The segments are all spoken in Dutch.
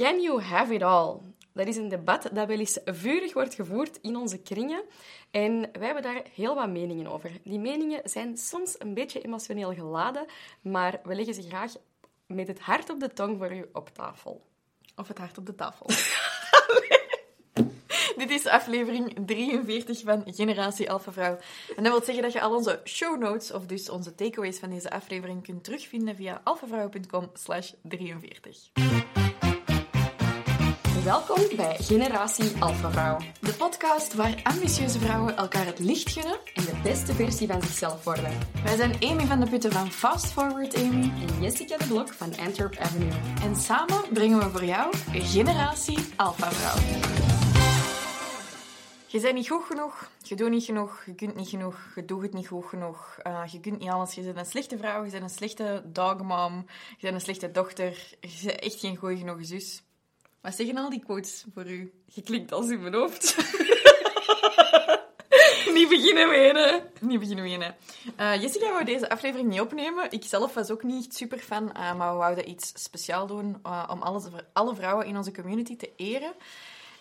Can you have it all? Dat is een debat dat wel eens vurig wordt gevoerd in onze kringen. En wij hebben daar heel wat meningen over. Die meningen zijn soms een beetje emotioneel geladen, maar we leggen ze graag met het hart op de tong voor u op tafel. Of het hart op de tafel. Dit is aflevering 43 van Generatie Alpha Vrouw. En dat wil zeggen dat je al onze show notes, of dus onze takeaways van deze aflevering, kunt terugvinden via alphavrouw.com slash 43. Welkom bij Generatie Alpha Vrouw. De podcast waar ambitieuze vrouwen elkaar het licht gunnen En de beste versie van zichzelf worden. Wij zijn Amy van de Putten van Fast Forward Amy. En Jessica de Blok van Antwerp Avenue. En samen brengen we voor jou Generatie Alpha Vrouw. Je bent niet goed genoeg, je doet niet genoeg, je kunt niet genoeg, je doet het niet goed genoeg, eh, je kunt niet alles. Je bent een slechte vrouw, je bent een slechte dogmom, je bent een slechte dochter, je bent echt geen goeie genoeg zus. Wat zeggen al die quotes voor u? Je klinkt als in mijn hoofd. niet beginnen wenen. Niet beginnen wenen. Eh, Jessica wou deze aflevering niet opnemen. Ik zelf was ook niet super fan, eh, maar we wouden iets speciaal doen eh, om alles, alle vrouwen in onze community te eren.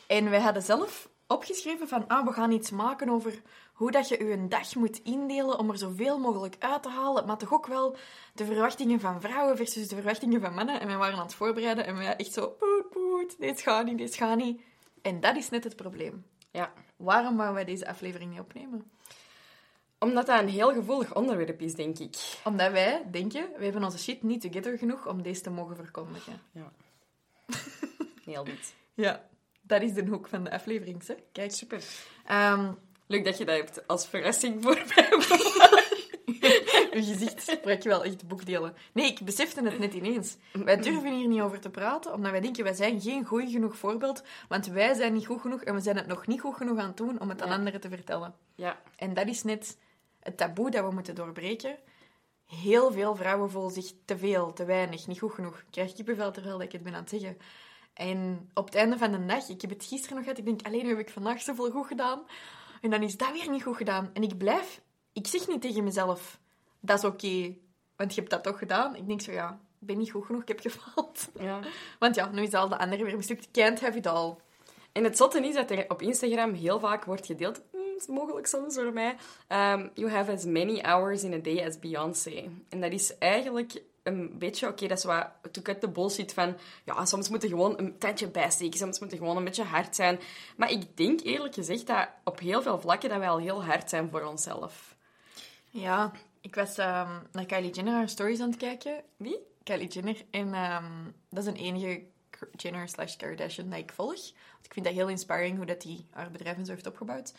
En wij hadden zelf opgeschreven van, ah, we gaan iets maken over hoe dat je je een dag moet indelen om er zoveel mogelijk uit te halen, maar toch ook wel de verwachtingen van vrouwen versus de verwachtingen van mannen. En wij waren aan het voorbereiden en wij echt zo, poet, poet, dit gaat niet, dit gaat niet. En dat is net het probleem. Ja. Waarom wouden wij deze aflevering niet opnemen? Omdat dat een heel gevoelig onderwerp is, denk ik. Omdat wij denken, we hebben onze shit niet together genoeg om deze te mogen verkondigen. Ja. Heel goed. Ja, dat is de hoek van de aflevering, hè? Kijk. Super. Ehm, Leuk dat je dat hebt als verrassing voor mij. uw gezicht spreekt wel echt boekdelen. Nee, ik besefte het net ineens. Wij durven hier niet over te praten, omdat wij denken, wij zijn geen goed genoeg voorbeeld, want wij zijn niet goed genoeg en we zijn het nog niet goed genoeg aan het doen om het aan anderen te vertellen. Ja. En dat is net het taboe dat we moeten doorbreken. Heel veel vrouwen voelen zich te veel, te weinig, niet goed genoeg. Ik krijg kippenvel terwijl ik het ben aan het zeggen. En op het einde van de dag, ik heb het gisteren nog gehad, ik denk, alleen heb ik vandaag zoveel goed gedaan. En dan is dat weer niet goed gedaan. En ik blijf, ik zeg niet tegen mezelf, dat is oké, want je hebt dat toch gedaan. Ik denk zo, ja, ik ben niet goed genoeg, ik heb gefaald. ja. Want ja, nu is al de andere weer mislukt. Can't have it all. En het zotte is dat er op Instagram heel vaak wordt gedeeld, mm, mogelijk soms door mij, um, you have as many hours in a day as Beyoncé. En dat is eigenlijk een beetje, oké, dat is wat to cut the bullshit van, ja, soms moet er gewoon een tandje bijsteken, soms moet er gewoon een beetje hard zijn. Maar ik denk eerlijk gezegd dat op heel veel vlakken dat wij al heel hard zijn voor onszelf. Ja, ik was ehm, naar Kylie Jenner haar stories aan het kijken. Wie? Kylie Jenner. En ehm, dat is een enige Jenner slash Kardashian dat ik volg. Want ik vind dat heel inspiring hoe dat die haar bedrijf en zo heeft opgebouwd.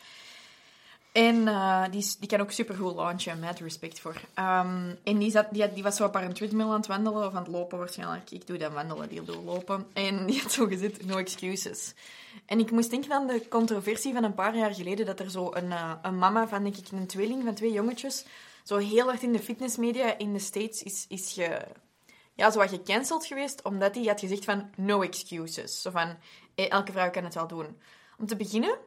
En eh, die, die kan ook supergoed launchen, met respect voor. Ehm, en die, zat, die, die was zo op haar treadmill aan het wandelen, of aan het lopen waarschijnlijk. Ik doe dan wandelen, die doet lopen. En die had zo gezet, no excuses. En ik moest denken aan de controversie van een paar jaar geleden, dat er zo een, eh, een mama van, denk ik, een tweeling van twee jongetjes, zo heel hard in de fitnessmedia in de States is, is ge, ja, zo wat gecanceld geweest, omdat hij had gezegd van no excuses. Zo van, eh, elke vrouw kan het wel doen. Om te beginnen,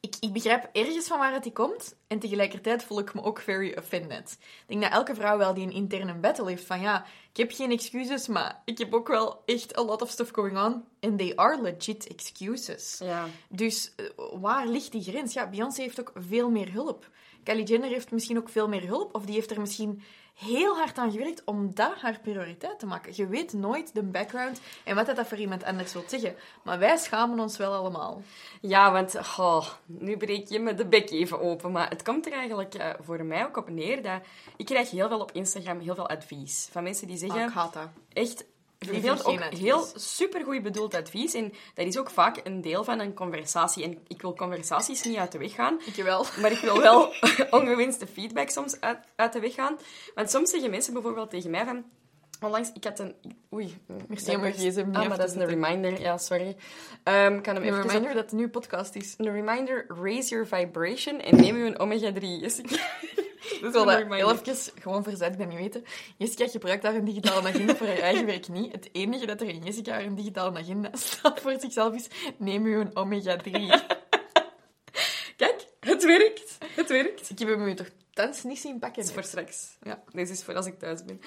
ik, ik begrijp ergens van waar het die komt. En tegelijkertijd voel ik me ook very offended. Ik denk dat elke vrouw wel die een interne battle heeft van ja, ik heb geen excuses, maar ik heb ook wel echt a lot of stuff going on. And they are legit excuses. Ja. Dus eh, waar ligt die grens? Ja, Beyoncé heeft ook veel meer hulp. Kylie Jenner heeft misschien ook veel meer hulp. Of die heeft er misschien heel hard aan gewerkt om dat haar prioriteit te maken. Je weet nooit de background en wat dat voor iemand anders wil zeggen. Maar wij schamen ons wel allemaal. Ja, want nu breek je me de bek even open. Maar het komt er eigenlijk eh, voor mij ook op neer dat ik krijg heel veel op Instagram heel veel advies van mensen die zeggen Ah, ik haat dat. echt Veel geen ook advies. heel supergoed bedoeld advies. En dat is ook vaak een deel van een conversatie. En ik wil conversaties niet uit de weg gaan. Ik wel. Maar ik wil wel ongewenste feedback soms uit, uit de weg gaan. Want soms zeggen mensen bijvoorbeeld tegen mij van... Onlangs, ik had een... Oei. Merci om je gsm niet Ah, maar dat is een reminder. Ja, sorry. Ehm, kan hem Een even reminder dat het nu podcast is. Een reminder, raise your vibration en neem u een omega-3. Ik wil dat heel even gewoon verzet ben niet weten. Jessica gebruikt daar een digitale agenda voor haar eigen werk niet. Het enige dat er in Jessica haar een digitale agenda staat voor zichzelf is neem u een omega-3. Kijk, het werkt. Het werkt. Ik heb hem toch thans niet zien pakken. Dat is voor straks. Ja. Deze is voor als ik thuis ben.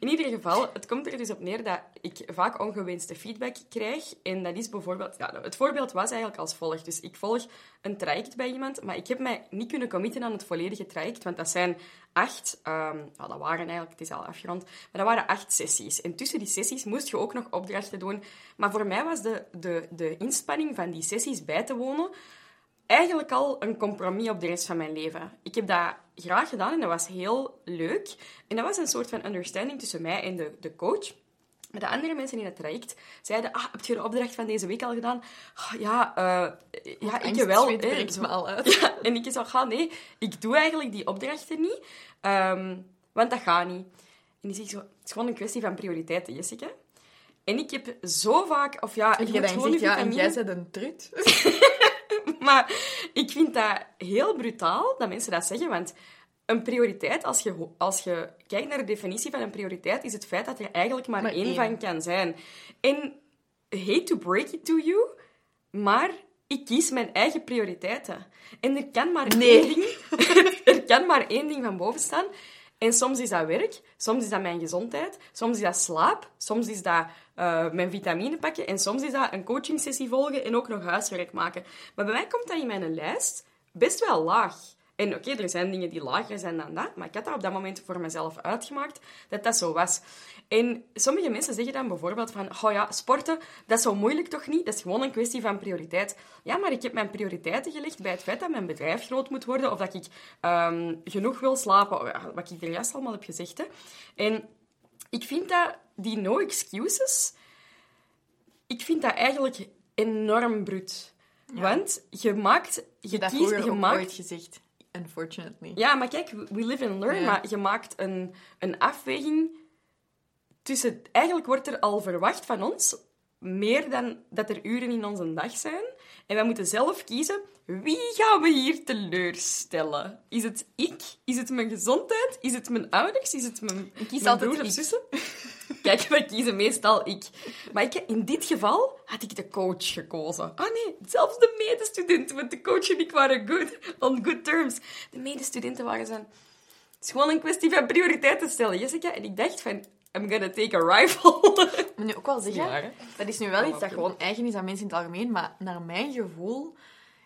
In ieder geval, het komt er dus op neer dat ik vaak ongewenste feedback krijg. En dat is bijvoorbeeld... Ja, het voorbeeld was eigenlijk als volgt. Dus ik volg een traject bij iemand, maar ik heb mij niet kunnen committen aan het volledige traject, want dat zijn acht... ehm, nou, dat waren eigenlijk... Het is al afgerond. Maar dat waren acht sessies. En tussen die sessies moest je ook nog opdrachten doen. Maar voor mij was de, de, de inspanning van die sessies bij te wonen eigenlijk al een compromis op de rest van mijn leven. Ik heb dat graag gedaan en dat was heel leuk. En dat was een soort van understanding tussen mij en de, de coach. Maar de andere mensen in het traject zeiden... Ah, heb je de opdracht van deze week al gedaan? Ah, ja, eh, ja ik wel. Angstzweet hè. breekt Zo. me al uit. Ja, en ik zei, ga nee, ik doe eigenlijk die opdrachten niet. ehm, want dat gaat niet. En die zegt zo, het is gewoon een kwestie van prioriteiten, Jessica. En ik heb zo vaak... Of ja, moet dan gewoon zegt, je ja, en jij bent een trut. maar ik vind dat heel brutaal dat mensen dat zeggen, want een prioriteit, als je, als je kijkt naar de definitie van een prioriteit, is het feit dat er eigenlijk maar, Maar één, één. van kan zijn. En hate to break it to you, maar ik kies mijn eigen prioriteiten. En er kan maar Nee. één ding, er kan maar één ding van boven staan. En soms is dat werk, soms is dat mijn gezondheid, soms is dat slaap, soms is dat eh, mijn vitamine pakken en soms is dat een coachingsessie volgen en ook nog huiswerk maken. Maar bij mij komt dat in mijn lijst best wel laag. En oké, er zijn dingen die lager zijn dan dat, maar ik had dat op dat moment voor mezelf uitgemaakt dat dat zo was. En sommige mensen zeggen dan bijvoorbeeld van, oh ja, sporten, dat is zo moeilijk toch niet? Dat is gewoon een kwestie van prioriteit. Ja, maar ik heb mijn prioriteiten gelegd bij het feit dat mijn bedrijf groot moet worden, of dat ik ehm, genoeg wil slapen, wat ik er juist allemaal heb gezegd. Hè. En ik vind dat die no excuses, ik vind dat eigenlijk enorm bruut. Want je maakt... Je Dat kiest, je ook maakt ooit gezegd. Unfortunately. ja, maar kijk, we live and learn. Ja. Maar je maakt een, een afweging tussen... Eigenlijk wordt er al verwacht van ons meer dan dat er uren in onze dag zijn. En wij moeten zelf kiezen, wie gaan we hier teleurstellen? Is het ik? Is het mijn gezondheid? Is het mijn ouders? Is het mijn, Ik kies mijn altijd broer of zussen? Kijk, we kiezen meestal ik. Maar ik, in dit geval had ik de coach gekozen. Ah nee, zelfs de medestudenten, want de coach en ik waren good, on good terms. De medestudenten waren zo... Het is gewoon een kwestie van prioriteiten stellen, Jessica. En ik dacht van, I'm gonna take a rifle. Moet nu ook wel zeggen, Ja, dat is nu wel iets dat gewoon eigen is aan mensen in het algemeen, maar naar mijn gevoel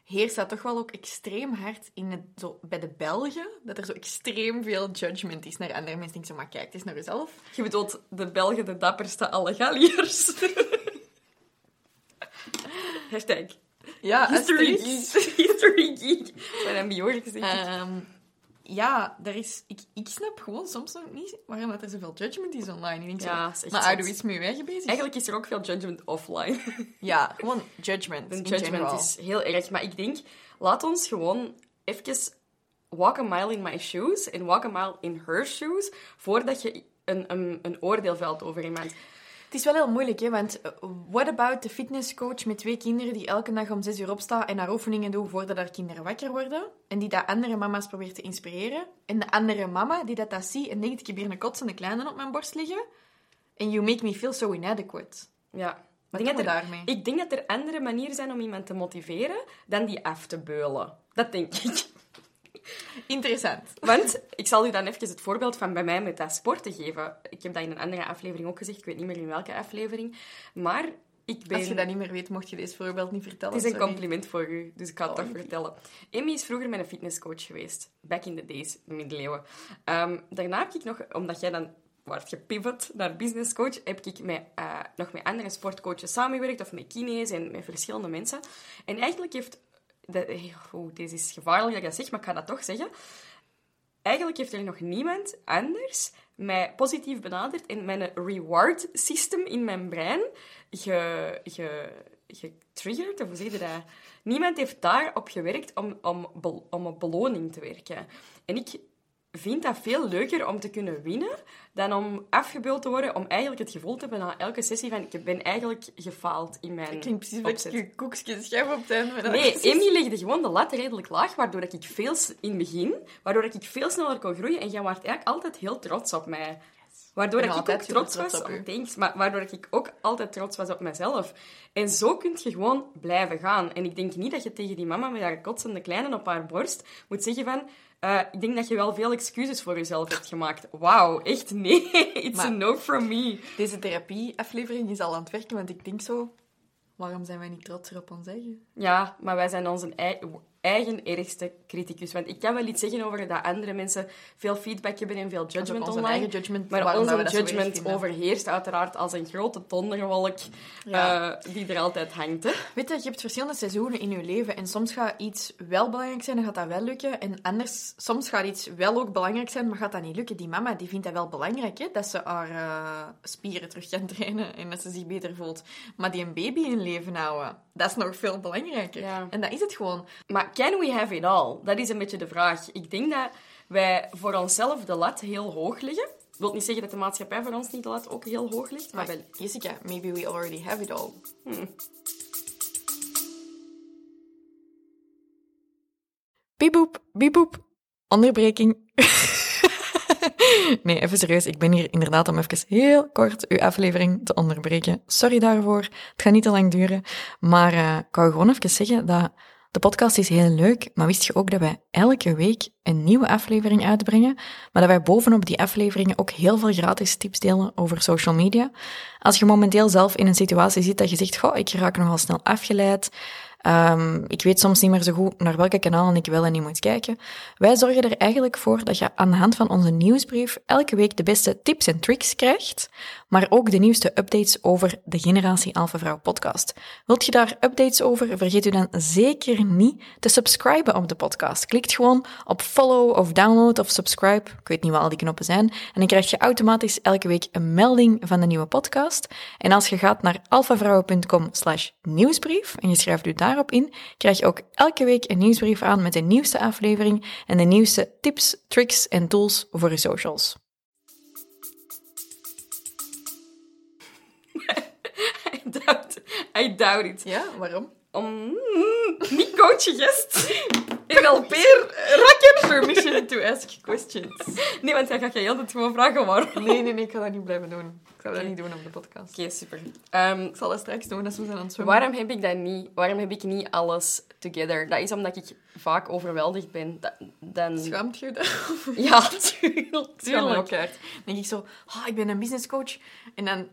heerst dat toch wel ook extreem hard in het, zo, bij de Belgen, dat er zo extreem veel judgment is naar andere mensen. Denk zo, maar kijk, het is naar jezelf. Je bedoelt de Belgen, de dapperste alle Galliërs. Hashtag. Ja, History geek. History geek. Mijn MBO gezegd. Ehm, ja, daar is, ik, ik snap gewoon soms nog niet waarom dat er zoveel judgment is online. Ik denk Ja, zo, maar zot. oude is je eigen bezig? Eigenlijk is er ook veel judgment offline. Ja, gewoon judgment. Judgment general. is heel erg. Maar ik denk, laat ons gewoon even walk a mile in my shoes en walk a mile in her shoes voordat je een, een, een oordeel velt over iemand. Het is wel heel moeilijk, hè, want eh, what about de fitnesscoach met twee kinderen die elke dag om zes uur opstaan en haar oefeningen doen voordat haar kinderen wakker worden? En die dat andere mama's probeert te inspireren? En de andere mama die dat, dat ziet en denkt, ik heb hier een kotsende kleine op mijn borst liggen? En you make me feel so inadequate. Ja. Wat doen we er- daarmee? Ik denk dat er andere manieren zijn om iemand te motiveren dan die af te beulen. Dat denk ik. Interessant. Want ik zal u dan even het voorbeeld van bij mij met dat sporten geven. Ik heb dat in een andere aflevering ook gezegd. Ik weet niet meer in welke aflevering. Maar ik ben... Als je dat niet meer weet, mocht je deze voorbeeld niet vertellen. Het is een sorry. compliment voor u, dus ik ga het toch Oh, vertellen. Emmy is vroeger mijn fitnesscoach geweest. Back in the days, de middeleeuwen. Ehm, daarna heb ik nog, omdat jij dan wordt gepivot naar businesscoach, heb ik met, eh, nog met andere sportcoaches samengewerkt, of met kines en met verschillende mensen. En eigenlijk heeft... De, oh, deze is gevaarlijk dat ik dat zeg, maar ik ga dat toch zeggen. Eigenlijk heeft er nog niemand anders mij positief benaderd en mijn reward system in mijn brein ge, ge, getriggerd, of hoe zeg je dat? Niemand heeft daarop gewerkt om, om, om op beloning te werken. En ik vind dat veel leuker om te kunnen winnen dan om afgebeeld te worden, om eigenlijk het gevoel te hebben na elke sessie van ik ben eigenlijk gefaald in mijn Het klinkt precies dat opzet. ik je koekjes schrijf op het einde. Nee. Emmy legde gewoon de lat redelijk laag, waardoor ik veel in het begin, waardoor ik veel sneller kon groeien. En jij was eigenlijk altijd heel trots op mij. Waardoor Ik ik ook trots trots was op op maar waardoor ik ook altijd trots was op mezelf. En zo kun je gewoon blijven gaan. En ik denk niet dat je tegen die mama met haar kotsende kleine op haar borst moet zeggen van Eh, ik denk dat je wel veel excuses voor jezelf hebt gemaakt. Wauw, echt nee. It's Maar- a no from me. Deze therapie-aflevering is al aan het werken, want ik denk zo... Waarom zijn wij niet trots op ons eigen? Ja, maar wij zijn onze ei- eigen ergste criticus. Want ik kan wel iets zeggen over dat andere mensen veel feedback hebben en veel judgment onze online. eigen judgment. Maar onze judgment overheerst uiteraard als een grote donderwolk Ja. eh, die er altijd hangt. Hè? Weet je, je hebt verschillende seizoenen in je leven en soms gaat iets wel belangrijk zijn en gaat dat wel lukken. En anders, soms gaat iets wel ook belangrijk zijn, maar gaat dat niet lukken. Die mama die vindt dat wel belangrijk, hè, dat ze haar eh, spieren terug kan trainen en dat ze zich beter voelt. Maar die een baby in leven houden, dat is nog veel belangrijker. Ja. En dat is het gewoon. Maar can we have it all? Dat is een beetje de vraag. Ik denk dat wij voor onszelf de lat heel hoog leggen. Dat wil niet zeggen dat de maatschappij voor ons niet de lat ook heel hoog ligt, maar wel... Jessica, maybe we already have it all. Bieboep, bieboep. Onderbreking. nee, even serieus. Ik ben hier inderdaad om even heel kort uw aflevering te onderbreken. Sorry daarvoor. Het gaat niet te lang duren. Maar eh, ik wou gewoon even zeggen dat de podcast is heel leuk. Maar wist je ook dat wij elke week een nieuwe aflevering uitbrengen? Maar dat wij bovenop die afleveringen ook heel veel gratis tips delen over social media. Als je momenteel zelf in een situatie zit dat je zegt, goh, ik raak nogal snel afgeleid. Ehm, ik weet soms niet meer zo goed naar welke kanalen ik wel en niet moet kijken. Wij zorgen er eigenlijk voor dat je aan de hand van onze nieuwsbrief elke week de beste tips en tricks krijgt, maar ook de nieuwste updates over de Generatie Alpha Vrouw podcast. Wilt je daar updates over? Vergeet u dan zeker niet te subscriben op de podcast. Klikt gewoon op follow of download of subscribe. Ik weet niet wat al die knoppen zijn. En dan krijg je automatisch elke week een melding van de nieuwe podcast. En als je gaat naar alphavrouwen.com slash nieuwsbrief en je schrijft u daarop in, krijg je ook elke week een nieuwsbrief aan met de nieuwste aflevering en de nieuwste tips, tricks en tools voor je socials. Doubt, I doubt it. Ja, waarom? Om... Niet coachen, gest. NLP rakken permission to ask questions. Nee, want dan ga je heel tijd gewoon vragen waarom. Nee, nee, nee, ik ga dat niet blijven doen. Ik ga dat niet doen op de podcast. Oké, super. Ehm, Ik zal dat straks doen als we zijn aan het zwemmen. waarom heb ik dat niet? Waarom heb ik niet alles together? Dat is omdat ik vaak overweldigd ben. Dat, dan... Schaamt je daarover? Ja, tuurlijk. Ik schaam me tuurlijk. ook uit. Dan denk ik zo, ah, ik ben een businesscoach. En dan,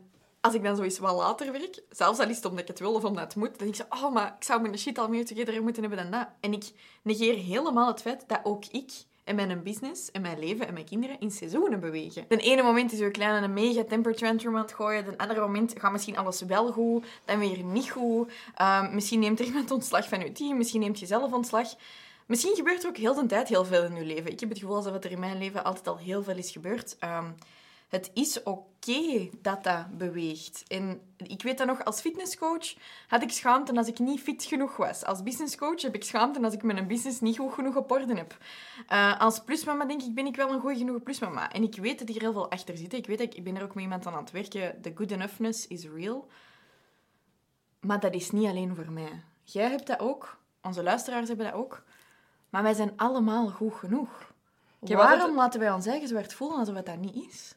als ik dan zoiets wat later werk, zelfs al is het omdat ik het wil of omdat het moet, dan denk ik zo, oh, maar ik zou mijn shit al meer together moeten hebben dan dat. En ik negeer helemaal het feit dat ook ik en mijn business en mijn leven en mijn kinderen in seizoenen bewegen. De ene moment is uw kleine een mega temper tantrum aan het gooien. De andere moment gaat misschien alles wel goed, dan weer niet goed. Ehm, misschien neemt er iemand ontslag van uw team, misschien neemt je zelf ontslag. Misschien gebeurt er ook heel de tijd heel veel in uw leven. Ik heb het gevoel alsof er in mijn leven altijd al heel veel is gebeurd. Ehm, het is oké dat dat beweegt. En ik weet dat nog, als fitnesscoach had ik schaamte als ik niet fit genoeg was. Als businesscoach heb ik schaamte als ik mijn business niet goed genoeg op orde heb. Eh, als plusmama denk ik, ben ik wel een goede genoeg plusmama. En ik weet dat hier heel veel achter zit. Ik weet dat ik, ik ben er ook met iemand aan aan het werken. The good enoughness is real. Maar dat is niet alleen voor mij. Jij hebt dat ook. Onze luisteraars hebben dat ook. Maar wij zijn allemaal goed genoeg. Waarom altijd- laten wij ons eigen zwart voelen alsof het dat niet is?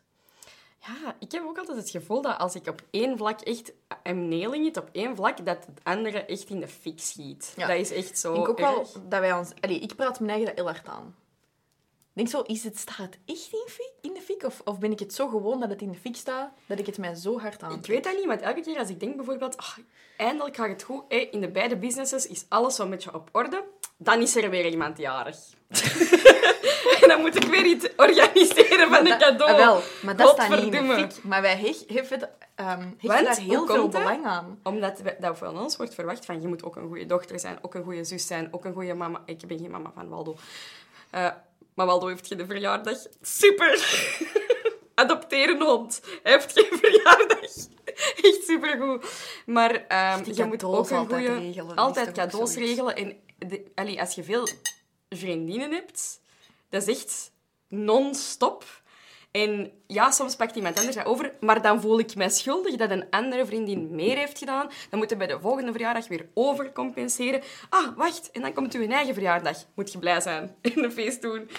Ja, ik heb ook altijd het gevoel dat als ik op één vlak echt nailing it, op één vlak, dat het andere echt in de fik schiet. Ja. Dat is echt zo Ik denk ook wel dat wij ons... Allee, ik praat mijn eigen dat heel hard aan. Ik denk zo, is het, staat het echt in, fik, in de fik? Of, of ben ik het zo gewoon dat het in de fik staat, dat ik het mij zo hard aan Ik weet dat niet, want elke keer als ik denk bijvoorbeeld, ach, eindelijk gaat het goed, hé, in de beide businesses is alles zo'n beetje op orde, dan is er weer iemand jarig. en dan moet ik weer iets organiseren van een cadeau. Ah, wel, maar dat staat niet in de fik. Maar wij hechten Want, daar heel veel belang aan. Omdat we, dat van ons wordt verwacht van, je moet ook een goede dochter zijn, ook een goede zus zijn, ook een goede mama. Ik ben geen mama van Waldo. Eh, maar Waldo heeft geen verjaardag. Super! Adopteer een hond. Hij heeft geen verjaardag. Echt supergoed. Maar ehm, je moet ook een altijd goede... Altijd cadeaus regelen. En de, allee, als je veel vriendinnen hebt, dat is echt non-stop. En ja, soms pakt iemand anders dat over, maar dan voel ik mij schuldig dat een andere vriendin meer heeft gedaan. Dan moeten we bij de volgende verjaardag weer overcompenseren. Ah, wacht, en dan komt uw eigen verjaardag. Moet je blij zijn en een feest doen.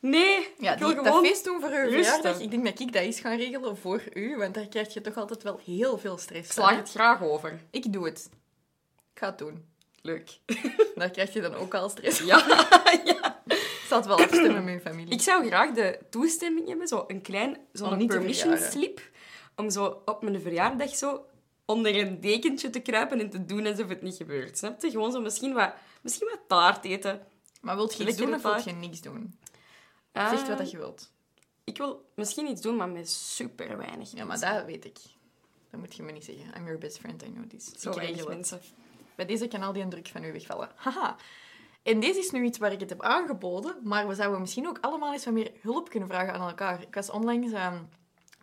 Nee, Ja, ik wil die, gewoon... dat feest doen voor uw verjaardag, ik denk dat ik dat eens ga regelen voor u, want daar krijg je toch altijd wel heel veel stress van, slaag het graag over. Ik doe het. Ik ga het doen. Leuk. Daar krijg je dan ook al stress van. Ja, ja. Ik zal het wel afstemmen met je familie. Ik zou graag de toestemming hebben, zo een klein zo'n permission slip, om zo op mijn verjaardag zo onder een dekentje te kruipen en te doen alsof het niet gebeurt. Snap je? Gewoon zo misschien wat, misschien wat taart eten. Maar wilt je iets doen of wilt je niks doen? Ah, Zeg wat dat je wilt. Ik wil misschien iets doen, maar met super weinig Ja, maar dat weet ik. Dat moet je me niet zeggen. I'm your best friend, I know this. Zo ik mensen. Bij deze kan al die druk van u wegvallen. Haha. En deze is nu iets waar ik het heb aangeboden, maar we zouden misschien ook allemaal eens wat meer hulp kunnen vragen aan elkaar. Ik was onlangs ehm,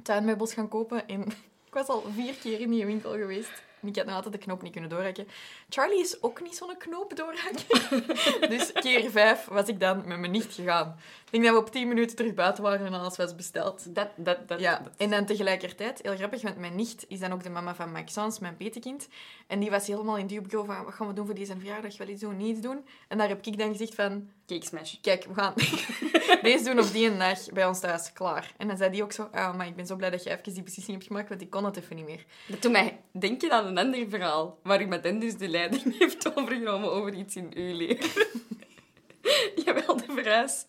tuinmeubels gaan kopen en ik was al vier keer in die winkel geweest. Ik had nog altijd de knoop niet kunnen doorhakken. Charlie is ook niet zo'n knoop doorhakken. dus keer vijf was ik dan met mijn nicht gegaan. Ik denk dat we op tien minuten terug buiten waren en alles was besteld. Dat, dat, dat, Ja, dat- en dan tegelijkertijd, heel grappig, want mijn nicht is dan ook de mama van Maxence, mijn petekind. En die was helemaal in dubio van, wat gaan we doen voor deze verjaardag? Wel iets doen, niets doen. En daar heb ik dan gezegd van, Kijk, we gaan deze doen op die een dag bij ons thuis, klaar. En dan zei die ook zo, ah, maar ik ben zo blij dat je even die beslissing hebt gemaakt, want ik kon het even niet meer. Dat doet mij denken aan een ander verhaal, waar iemand dus de leiding heeft overgenomen over iets in uw leven. De verhuis.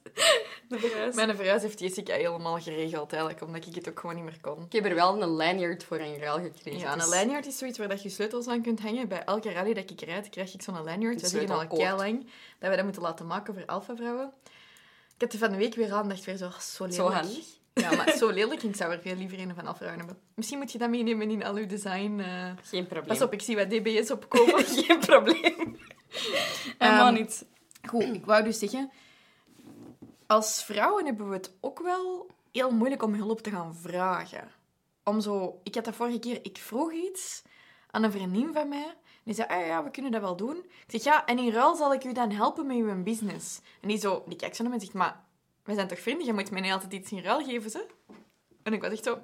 De verhuis. Mijn verhuis heeft Jessica helemaal geregeld, eigenlijk, omdat ik het ook gewoon niet meer kon. Ik heb er wel een lanyard voor een ruil gekregen. Ja, dus- een lanyard is zoiets waar dat je sleutels aan kunt hangen. Bij elke rally dat ik rijd, krijg ik zo'n lanyard. Een Dat is al kei lang. Dat we dat moeten laten maken voor alpha-vrouwen. Ik had er van de week weer aan en dacht weer zo, oh, zo lelijk. Zo handig. Ja, maar zo lelijk. Ik zou er veel liever een van alpha-vrouwen hebben. Misschien moet je dat meenemen in al uw design. eh. Geen probleem. Pas op, ik zie wat dB's opkomen. Geen probleem. Helemaal Ehm, niet. Goed, ik wou dus zeggen... Als vrouwen hebben we het ook wel heel moeilijk om hulp te gaan vragen. Om zo... Ik had dat vorige keer... Ik vroeg iets aan een vriendin van mij. Die zei, ah ja, we kunnen dat wel doen. Ik zeg, ja, en in ruil zal ik u dan helpen met uw business. En die zo... Die kijkt zo naar me en zegt, maar... We zijn toch vrienden? Je moet mij niet altijd iets in ruil geven, ze? En ik was echt zo...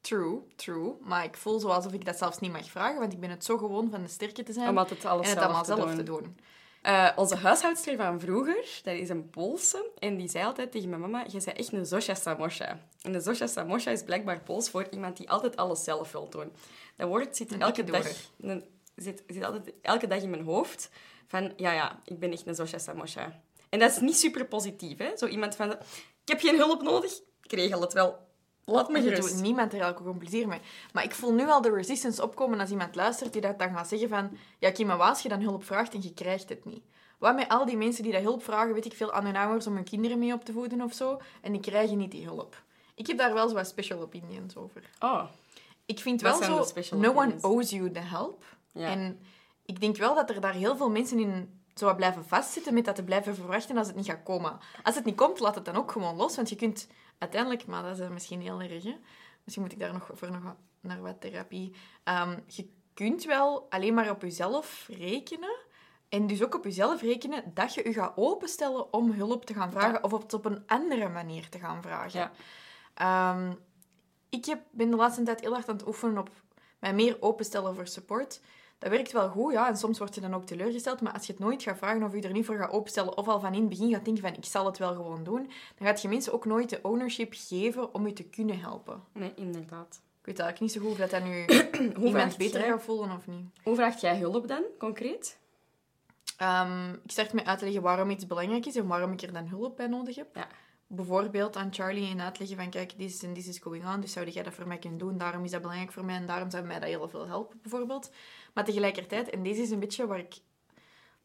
True, true. Maar ik voel zo alsof ik dat zelfs niet mag vragen, want ik ben het zo gewoon van de sterke te zijn. Om altijd alles en het zelf allemaal te zelf doen. te doen. Eh, onze huishoudster van vroeger, dat is een Poolse, en die zei altijd tegen mijn mama, je bent echt een Zosja Samosha. En een Zosja Samosha is blijkbaar Pools voor iemand die altijd alles zelf wil doen. Dat woord zit elke dag, een, zit, zit altijd elke dag in mijn hoofd, van ja, ja, ik ben echt een Zosja Samosha. En dat is niet super positief, hè. Zo iemand van, ik heb geen hulp nodig, ik regel het wel. Laat me Maar je gerust. doet niemand er elke plezier mee. Maar ik voel nu al de resistance opkomen als iemand luistert die dat dan gaat zeggen van... Ja, Kim, maar als je dan hulp vraagt en je krijgt het niet. Wat met al die mensen die dat hulp vragen, weet ik veel, aan hun ouders om hun kinderen mee op te voeden of zo. En die krijgen niet die hulp. Ik heb daar wel zo wat special opinions over. Oh, Ik vind Wat wel zo, no one owes you the help. ja. En ik denk wel dat er daar heel veel mensen in zo blijven vastzitten met dat te blijven verwachten als het niet gaat komen. Als het niet komt, laat het dan ook gewoon los. Want je kunt uiteindelijk, maar dat is misschien heel erg, hè? misschien moet ik daar nog voor nog naar wat therapie. Ehm, je kunt wel alleen maar op jezelf rekenen. En dus ook op jezelf rekenen dat je je gaat openstellen om hulp te gaan vragen of het op een andere manier te gaan vragen. Ja. Ehm, ik heb, ben de laatste tijd heel hard aan het oefenen op mij meer openstellen voor support. Dat werkt wel goed, ja. En soms word je dan ook teleurgesteld. Maar als je het nooit gaat vragen of je er niet voor gaat openstellen... of al van in het begin gaat denken van, ik zal het wel gewoon doen... dan gaat je mensen ook nooit de ownership geven om je te kunnen helpen. Nee, inderdaad. Ik weet eigenlijk niet zo goed of dat, dat nu iemand beter jij, gaat voelen of niet. hoe vraagt jij hulp dan, concreet? Ehm, ik start met uit te leggen waarom iets belangrijk is en waarom ik er dan hulp bij nodig heb. Ja. Bijvoorbeeld aan Charlie in uitleggen van, kijk, dit is en dit is going on, dus zou jij dat voor mij kunnen doen? Daarom is dat belangrijk voor mij en daarom zou mij dat heel veel helpen, bijvoorbeeld. Maar tegelijkertijd, en deze is een beetje waar ik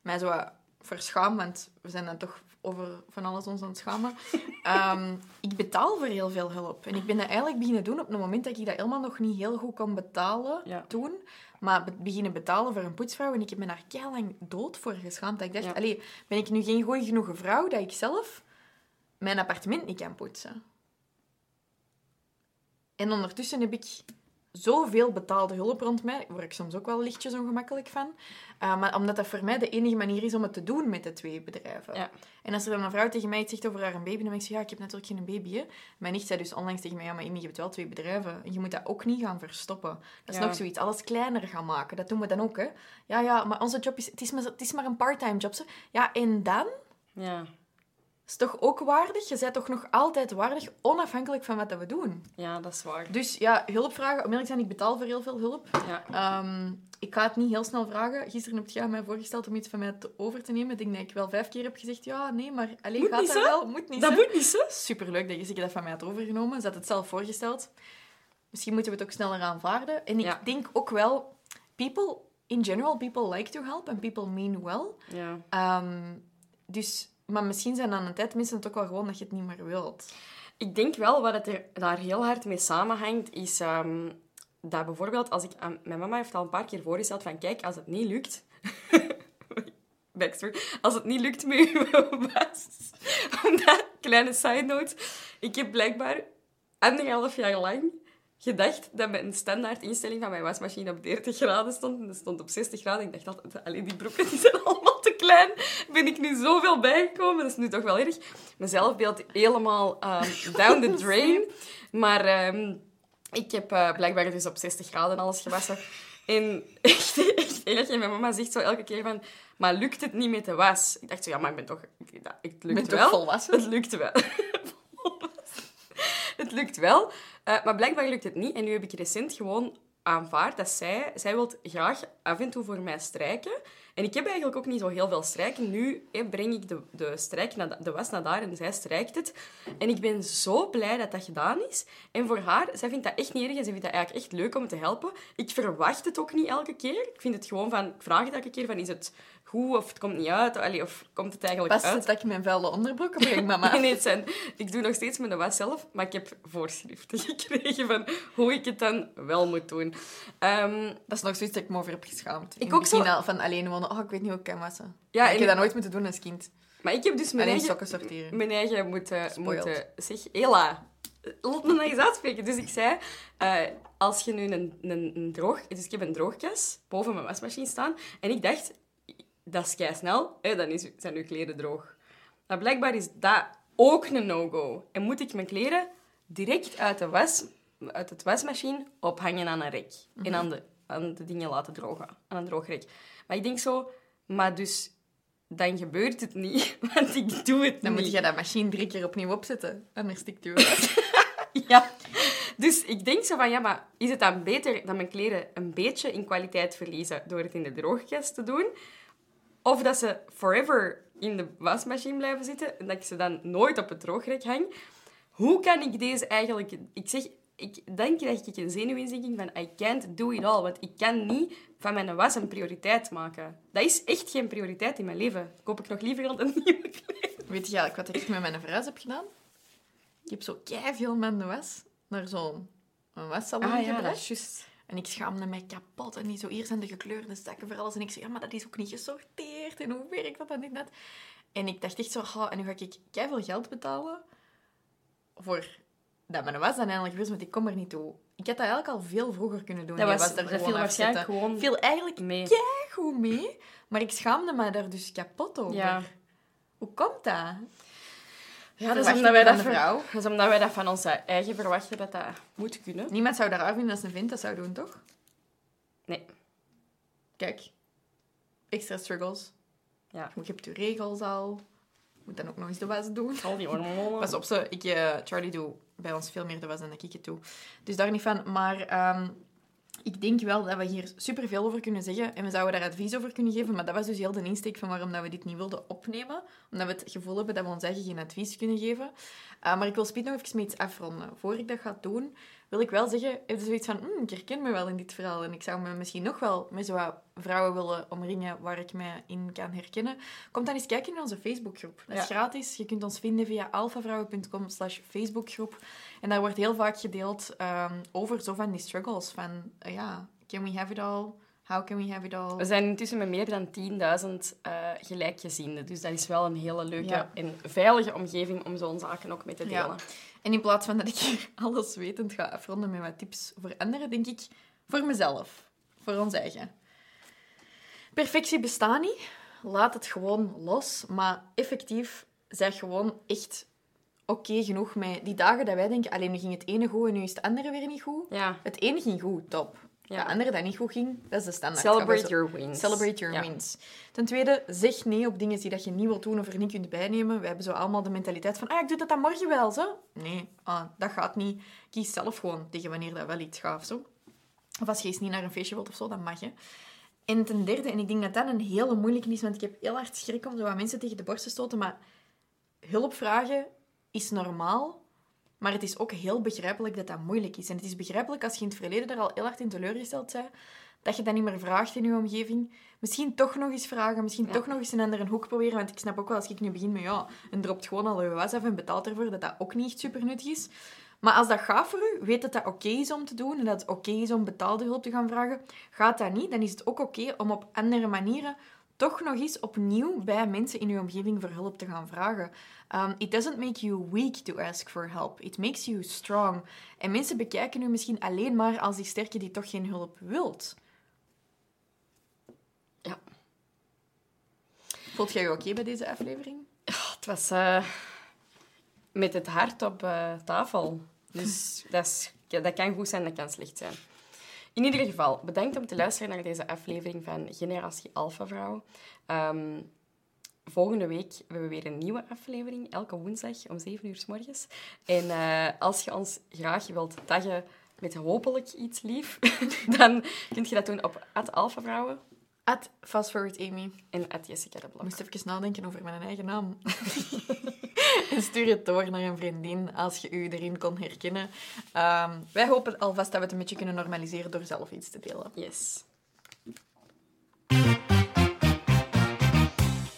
mij zo wat voor schaam, want we zijn dan toch over van alles ons aan het schamen. Ehm, ik betaal voor heel veel hulp. En ik ben dat eigenlijk beginnen doen op het moment dat ik dat helemaal nog niet heel goed kon betalen Ja. toen. Maar be- beginnen betalen voor een poetsvrouw. En ik heb me daar lang dood voor geschaamd. Dat ik dacht, Ja. allee, ben ik nu geen goeie genoeg vrouw dat ik zelf mijn appartement niet kan poetsen? En ondertussen heb ik zoveel betaalde hulp rond mij. Word ik soms ook wel lichtjes ongemakkelijk van. Uh, maar omdat dat voor mij de enige manier is om het te doen met de twee bedrijven. Ja. En als er dan een vrouw tegen mij iets zegt over haar baby, dan denk ik, ja, ik heb natuurlijk geen baby. Hè. Mijn nicht zei dus onlangs tegen mij, ja, maar Amy, je hebt wel twee bedrijven. En je moet dat ook niet gaan verstoppen. Dat is Ja. nog zoiets. Alles kleiner gaan maken. Dat doen we dan ook, hè. Ja, ja, maar onze job is... Het is maar, het is maar een part-time job, ze. Ja, en dan? Ja. Is toch ook waardig? Je bent toch nog altijd waardig, onafhankelijk van wat dat we doen. Ja, dat is waar. Dus ja, hulp vragen. Om eerlijk te zijn, ik betaal voor heel veel hulp. Ja. Ehm, ik ga het niet heel snel vragen. Gisteren heb jij mij voorgesteld om iets van mij te over te nemen. Ik denk dat ik wel vijf keer heb gezegd, ja, nee, maar alleen Moet gaat niet, dat wel. Moet niet, Dat moet niet, zo. Superleuk dat je dat van mij had overgenomen. Ze had het zelf voorgesteld. Misschien moeten we het ook sneller aanvaarden. En ik Ja. denk ook wel, people, in general, people like to help and people mean well. Ja. Ehm, dus, maar misschien zijn aan een tijd mensen het ook wel gewoon dat je het niet meer wilt. Ik denk wel, wat het er daar heel hard mee samenhangt, is ehm, dat bijvoorbeeld als ik... mijn mama heeft al een paar keer voorgesteld van, kijk, als het niet lukt... Backstory. Als het niet lukt met uw. Omdat, kleine side note, ik heb blijkbaar anderhalf jaar lang gedacht dat mijn standaard instelling van mijn wasmachine op 30 graden stond. En dat stond op 60 graden. Ik dacht altijd, alleen die broeken die zijn allemaal klein. Ben ik nu zoveel bijgekomen? Dat is nu toch wel erg. Mijn zelfbeeld helemaal ehm, down the drain. Maar ehm, ik heb eh, blijkbaar dus op 60 graden alles gewassen. En echt, echt erg. En mijn mama zegt zo elke keer van... Maar lukt het niet met de was? Ik dacht zo, ja, maar ik ben toch... ik- dat- Het lukt ben wel. volwassen? Het lukt wel. het lukt wel. Eh, maar blijkbaar lukt het niet. En nu heb ik recent gewoon aanvaard dat zij... Zij wil graag af en toe voor mij strijken. En ik heb eigenlijk ook niet zo heel veel strijken. Nu breng ik de, de, strijk naar, de was naar daar en zij strijkt het. En ik ben zo blij dat dat gedaan is. En voor haar, zij vindt dat echt niet erg en ze vindt dat eigenlijk echt leuk om te helpen. Ik verwacht het ook niet elke keer. Ik vind het gewoon van... Ik vraag het elke keer van, is het goed of het komt niet uit? Allee, of komt het eigenlijk Past uit? dat ik mijn vuile onderbroeken breng, mama? Nee, nee, het zijn, ik doe nog steeds mijn was zelf, maar ik heb voorschriften gekregen van hoe ik het dan wel moet doen. Ehm, Dat is nog zoiets dat ik me over heb geschaamd. Ik In ook zo. al van alleen wonen. Oh, ik weet niet hoe ik kan wassen. Ja, ik heb dat nooit moeten doen als kind. maar ik heb dus mijn Alleen eigen, sokken sorteren. mijn eigen moeten, Spoiled. moeten... Zeg, Ella, laat me nou eens uitspreken. Dus ik zei, eh, als je nu een, een, een droog... Dus ik heb een droogkas boven mijn wasmachine staan. En ik dacht, dat is kei snel, hè, dan is, zijn uw kleren droog. Maar blijkbaar is dat ook een no-go. En moet ik mijn kleren direct uit, de was, uit het wasmachine ophangen aan een rek. En aan de, aan de dingen laten drogen. Aan een droogrek. Maar ik denk zo, maar dus... Dan gebeurt het niet, want ik doe het Dan niet. moet je dat machine drie keer opnieuw opzetten. Anders stikt je wel. Ja. Dus ik denk zo van, ja, maar is het dan beter dat mijn kleren een beetje in kwaliteit verliezen door het in de droogkast te doen? Of dat ze forever in de wasmachine blijven zitten en dat ik ze dan nooit op het droogrek hang? Hoe kan ik deze eigenlijk... Ik zeg, ik, dan krijg ik een zenuwinzinking van I can't do it all, want ik kan niet van mijn was een prioriteit maken. Dat is echt geen prioriteit in mijn leven. Koop ik nog liever een nieuwe kleren. Weet je wat ik met mijn verhuis heb gedaan? Ik heb zo veel de was naar zo'n wassalon Ah ja, dat gebracht. En ik schaamde mij kapot. En die zo, hier zijn de gekleurde zakken voor alles. En ik zei, ja, maar dat is ook niet gesorteerd. En hoe werkt dat dan niet net? En ik dacht echt zo, oh, en nu ga ik veel geld betalen voor dat mijn was dan eindelijk was, want ik kom er niet toe. Ik had dat eigenlijk al veel vroeger kunnen doen. Dat, was, er dat gewoon viel gewoon viel eigenlijk mee. goed mee, maar ik schaamde me daar dus kapot over. Ja. Hoe komt dat? Ja, dat is, omdat wij dat de vrouw? dat is omdat wij dat van onze eigen verwachten dat dat moet kunnen. Niemand zou dat raar vinden als een vent dat zou doen, toch? Nee. Kijk, extra struggles. Ja. Je hebt je regels al. Je moet dan ook nog eens de was doen. Al die hormonen. Pas op, ze. Ik, eh, Charlie doet bij ons veel meer de was dan dat ik het doe. Dus daar niet van. Maar ehm, ik denk wel dat we hier superveel over kunnen zeggen. En we zouden daar advies over kunnen geven. Maar dat was dus heel de insteek van waarom dat we dit niet wilden opnemen. Omdat we het gevoel hebben dat we ons eigen geen advies kunnen geven. Uh, maar ik wil Speed nog even met iets afronden. Voor ik dat ga doen, wil ik wel zeggen... Heb je zoiets van, "Hmm, ik herken me wel in dit verhaal. En ik zou me misschien nog wel met zo wat vrouwen willen omringen waar ik me in kan herkennen. Kom dan eens kijken in onze Facebookgroep. Dat is Ja. gratis. Je kunt ons vinden via alfavrouwen.com slash Facebookgroep. En daar wordt heel vaak gedeeld ehm, over zo van die struggles. Van, eh, ja, can we have it all? How can we have it all? We zijn intussen met meer dan 10.000 eh gelijkgezienden. Dus dat is wel een hele leuke Ja. en veilige omgeving om zo'n zaken ook mee te Ja. delen. En in plaats van dat ik hier alles wetend ga afronden met wat tips voor anderen, denk ik voor mezelf. Voor ons eigen. Perfectie bestaat niet. Laat het gewoon los. Maar effectief, zeg gewoon echt oké genoeg met die dagen dat wij denken, alleen nu ging het ene goed en nu is het andere weer niet goed. Ja. Het ene ging goed, top. Ja. Ja. anderen dat niet goed ging, dat is de standaard. Celebrate zo- your wins. Celebrate your Ja. wins. Ten tweede, zeg nee op dingen die dat je niet wilt doen of er niet kunt bijnemen. We hebben zo allemaal de mentaliteit van, ah, ik doe dat dan morgen wel, zo. Nee, ah, dat gaat niet. Kies zelf gewoon tegen wanneer dat wel iets gaat of zo. Of als je eens niet naar een feestje wilt of zo, dan mag je. En ten derde, en ik denk dat dat een hele moeilijke is, want ik heb heel hard schrik om zo wat mensen tegen de borst te stoten, maar hulp vragen is normaal, maar het is ook heel begrijpelijk dat dat moeilijk is. En het is begrijpelijk als je in het verleden daar al heel hard in teleurgesteld bent, dat je dat niet meer vraagt in je omgeving. Misschien toch nog eens vragen, misschien Ja. toch nog eens een andere hoek proberen. Want ik snap ook wel, als ik nu begin met ja, en dropt gewoon al je was af en betaalt ervoor, dat dat ook niet echt super nuttig is. Maar als dat gaat voor u, weet dat dat oké is om te doen en dat het oké is om betaalde hulp te gaan vragen. Gaat dat niet, dan is het ook oké om op andere manieren toch nog eens opnieuw bij mensen in uw omgeving voor hulp te gaan vragen. Um, it doesn't make you weak to ask for help. It makes you strong. En mensen bekijken u misschien alleen maar als die sterke die toch geen hulp wilt. Ja. Voelt jij je oké bij deze aflevering? Het was eh, met het hart op eh, tafel. Dus dat, is, dat kan goed zijn, dat kan slecht zijn. In ieder geval, bedankt om te luisteren naar deze aflevering van Generatie Alpha Vrouw. Ehm, volgende week hebben we weer een nieuwe aflevering, elke woensdag om 7 uur s morgens. En eh, als je ons graag wilt taggen met hopelijk iets lief, dan kun je dat doen op @alphavrouwen At Fast Forward Amy. en Jessica de Blok. Ik moest even nadenken over mijn eigen naam. en stuur het door naar een vriendin als je u erin kon herkennen. Ehm, wij hopen alvast dat we het een beetje kunnen normaliseren door zelf iets te delen. Yes.